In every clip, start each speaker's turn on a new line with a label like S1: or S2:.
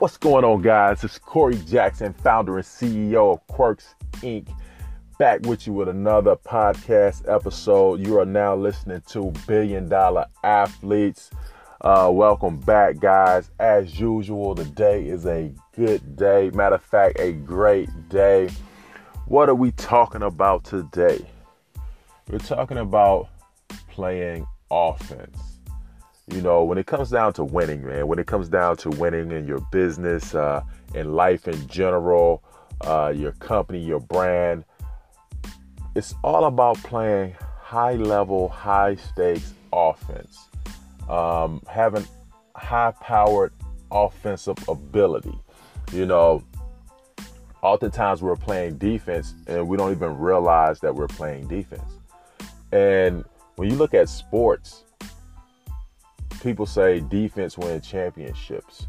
S1: What's going on, guys? It's Corey Jackson, founder and CEO of Quirks Inc. Back with you with another podcast episode. You are now listening to Billion Dollar Athletes. Uh, welcome back, guys. As usual, today is a good day. Matter of fact, a great day. What are we talking about today? We're talking about playing offense. You know, when it comes down to winning, man, when it comes down to winning in your business, uh, in life in general, uh, your company, your brand, it's all about playing high level, high stakes offense, um, having high powered offensive ability. You know, oftentimes we're playing defense and we don't even realize that we're playing defense. And when you look at sports, people say defense wins championships,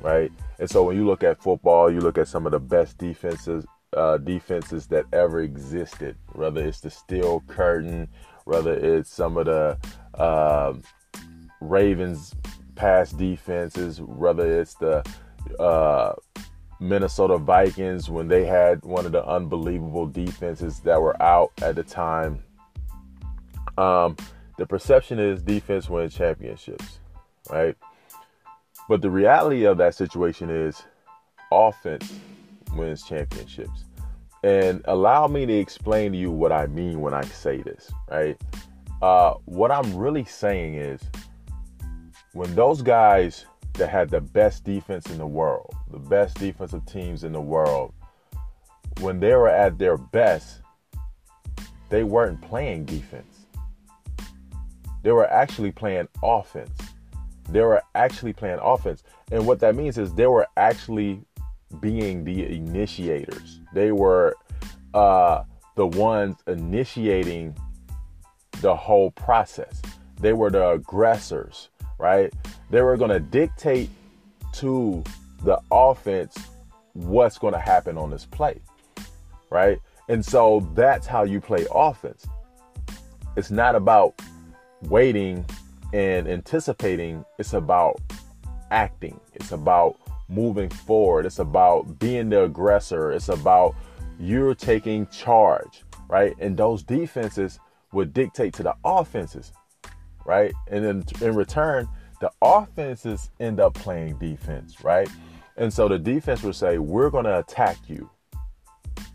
S1: right? And so when you look at football, you look at some of the best defenses uh, defenses that ever existed, whether it's the Steel Curtain, whether it's some of the uh, Ravens past defenses, whether it's the uh, Minnesota Vikings when they had one of the unbelievable defenses that were out at the time. Um, the perception is defense wins championships, right? But the reality of that situation is offense wins championships. And allow me to explain to you what I mean when I say this, right? Uh, what I'm really saying is when those guys that had the best defense in the world, the best defensive teams in the world, when they were at their best, they weren't playing defense they were actually playing offense. They were actually playing offense. And what that means is they were actually being the initiators. They were uh, the ones initiating the whole process. They were the aggressors, right? They were going to dictate to the offense what's going to happen on this play, right? And so that's how you play offense. It's not about waiting and anticipating, it's about acting. It's about moving forward. It's about being the aggressor. It's about you're taking charge, right? And those defenses would dictate to the offenses, right? And then in return, the offenses end up playing defense, right? And so the defense would say, We're going to attack you.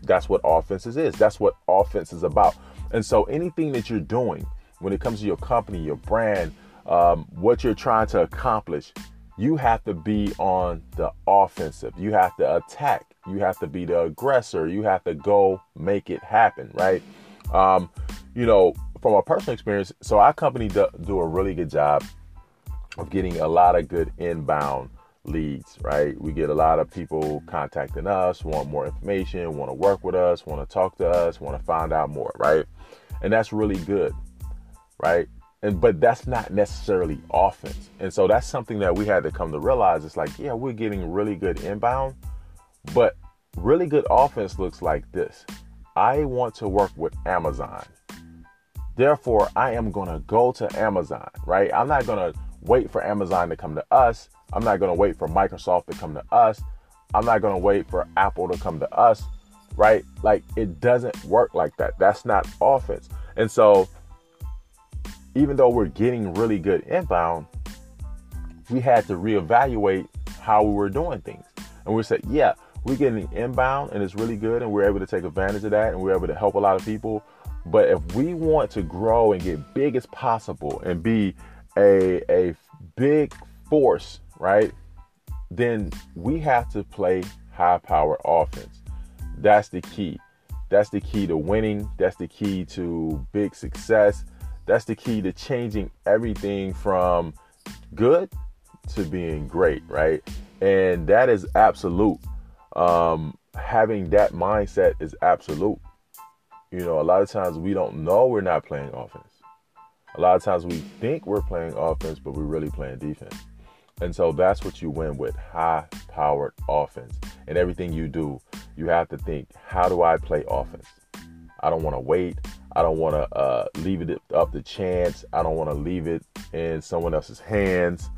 S1: That's what offenses is. That's what offense is about. And so anything that you're doing, when it comes to your company, your brand, um, what you're trying to accomplish, you have to be on the offensive. You have to attack. You have to be the aggressor. You have to go make it happen, right? Um, you know, from a personal experience, so our company do, do a really good job of getting a lot of good inbound leads, right? We get a lot of people contacting us, want more information, want to work with us, want to talk to us, want to find out more, right? And that's really good right? And but that's not necessarily offense. And so that's something that we had to come to realize. It's like, yeah, we're getting really good inbound, but really good offense looks like this. I want to work with Amazon. Therefore, I am going to go to Amazon, right? I'm not going to wait for Amazon to come to us. I'm not going to wait for Microsoft to come to us. I'm not going to wait for Apple to come to us, right? Like it doesn't work like that. That's not offense. And so even though we're getting really good inbound, we had to reevaluate how we were doing things. And we said, yeah, we're getting inbound and it's really good and we're able to take advantage of that and we're able to help a lot of people. But if we want to grow and get big as possible and be a, a big force, right? Then we have to play high power offense. That's the key. That's the key to winning. That's the key to big success. That's the key to changing everything from good to being great, right? And that is absolute. Um, having that mindset is absolute. You know, a lot of times we don't know we're not playing offense. A lot of times we think we're playing offense, but we're really playing defense. And so that's what you win with high powered offense. And everything you do, you have to think, how do I play offense? I don't want to wait. I don't want to uh, leave it up to chance. I don't want to leave it in someone else's hands.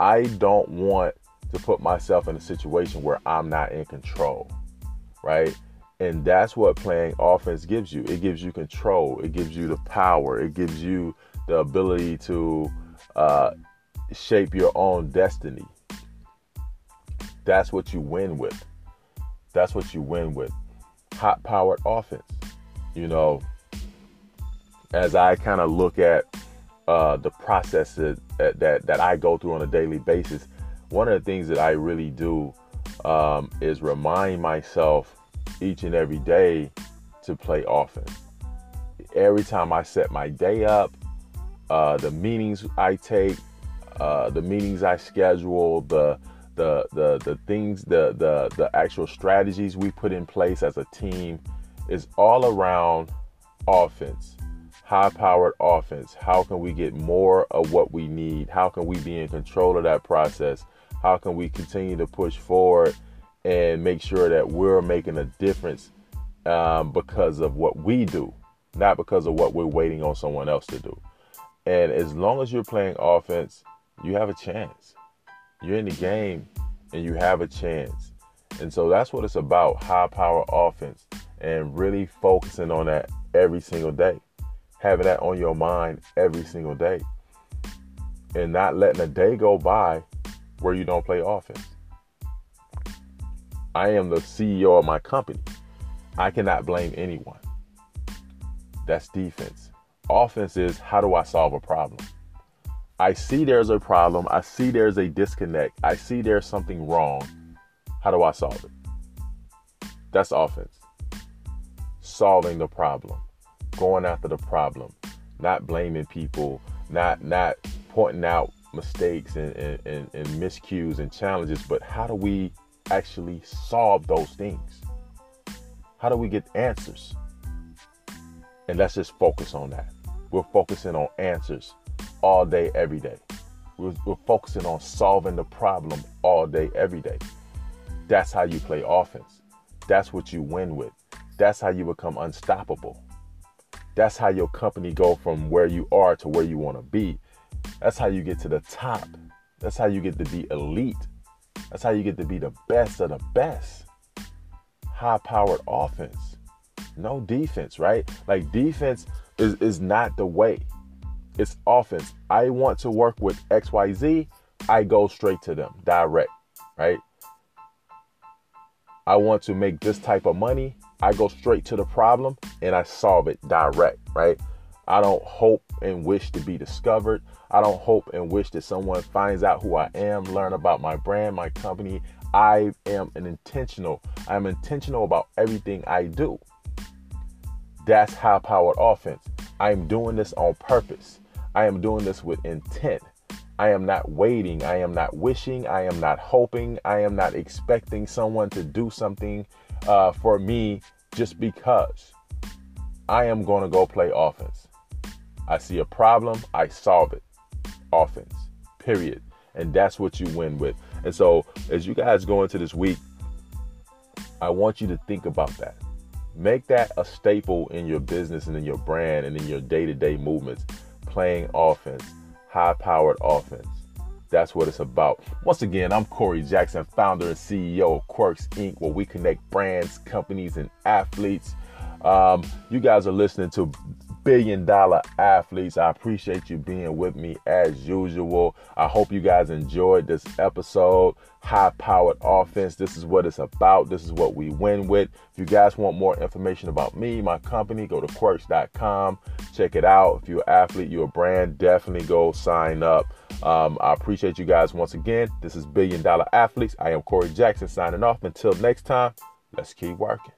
S1: I don't want to put myself in a situation where I'm not in control, right? And that's what playing offense gives you. It gives you control. It gives you the power. It gives you the ability to uh, shape your own destiny. That's what you win with. That's what you win with. Hot powered offense. You know, as I kind of look at uh, the processes that, that, that I go through on a daily basis, one of the things that I really do um, is remind myself each and every day to play offense. Every time I set my day up, uh, the meetings I take, uh, the meetings I schedule, the the the the things, the the the actual strategies we put in place as a team is all around offense high powered offense. How can we get more of what we need? How can we be in control of that process? How can we continue to push forward and make sure that we're making a difference um, because of what we do, not because of what we're waiting on someone else to do? And as long as you're playing offense, you have a chance. You're in the game and you have a chance. And so that's what it's about high power offense and really focusing on that every single day having that on your mind every single day and not letting a day go by where you don't play offense. I am the CEO of my company. I cannot blame anyone. That's defense. Offense is how do I solve a problem? I see there's a problem. I see there's a disconnect. I see there's something wrong. How do I solve it? That's offense. Solving the problem going after the problem, not blaming people, not not pointing out mistakes and, and, and, and miscues and challenges, but how do we actually solve those things? How do we get answers? And let's just focus on that. We're focusing on answers all day, every day. We're, we're focusing on solving the problem all day, every day. That's how you play offense. That's what you win with. That's how you become unstoppable. That's how your company go from where you are to where you want to be. That's how you get to the top. That's how you get to be elite. That's how you get to be the best of the best. High powered offense. No defense, right? Like defense is, is not the way. It's offense. I want to work with XYZ. I go straight to them, direct, right? I want to make this type of money. I go straight to the problem and I solve it direct, right? I don't hope and wish to be discovered. I don't hope and wish that someone finds out who I am, learn about my brand, my company. I am an intentional. I'm intentional about everything I do. That's high powered offense. I'm doing this on purpose. I am doing this with intent. I am not waiting. I am not wishing. I am not hoping. I am not expecting someone to do something uh, for me just because. I am going to go play offense. I see a problem, I solve it. Offense, period. And that's what you win with. And so, as you guys go into this week, I want you to think about that. Make that a staple in your business and in your brand and in your day to day movements. Playing offense, high powered offense. That's what it's about. Once again, I'm Corey Jackson, founder and CEO of Quirks Inc., where we connect brands, companies, and athletes. Um, you guys are listening to Billion Dollar Athletes. I appreciate you being with me as usual. I hope you guys enjoyed this episode. High powered offense. This is what it's about. This is what we win with. If you guys want more information about me, my company, go to quirks.com. Check it out. If you're an athlete, you're a brand, definitely go sign up. Um, I appreciate you guys once again. This is Billion Dollar Athletes. I am Corey Jackson signing off. Until next time, let's keep working.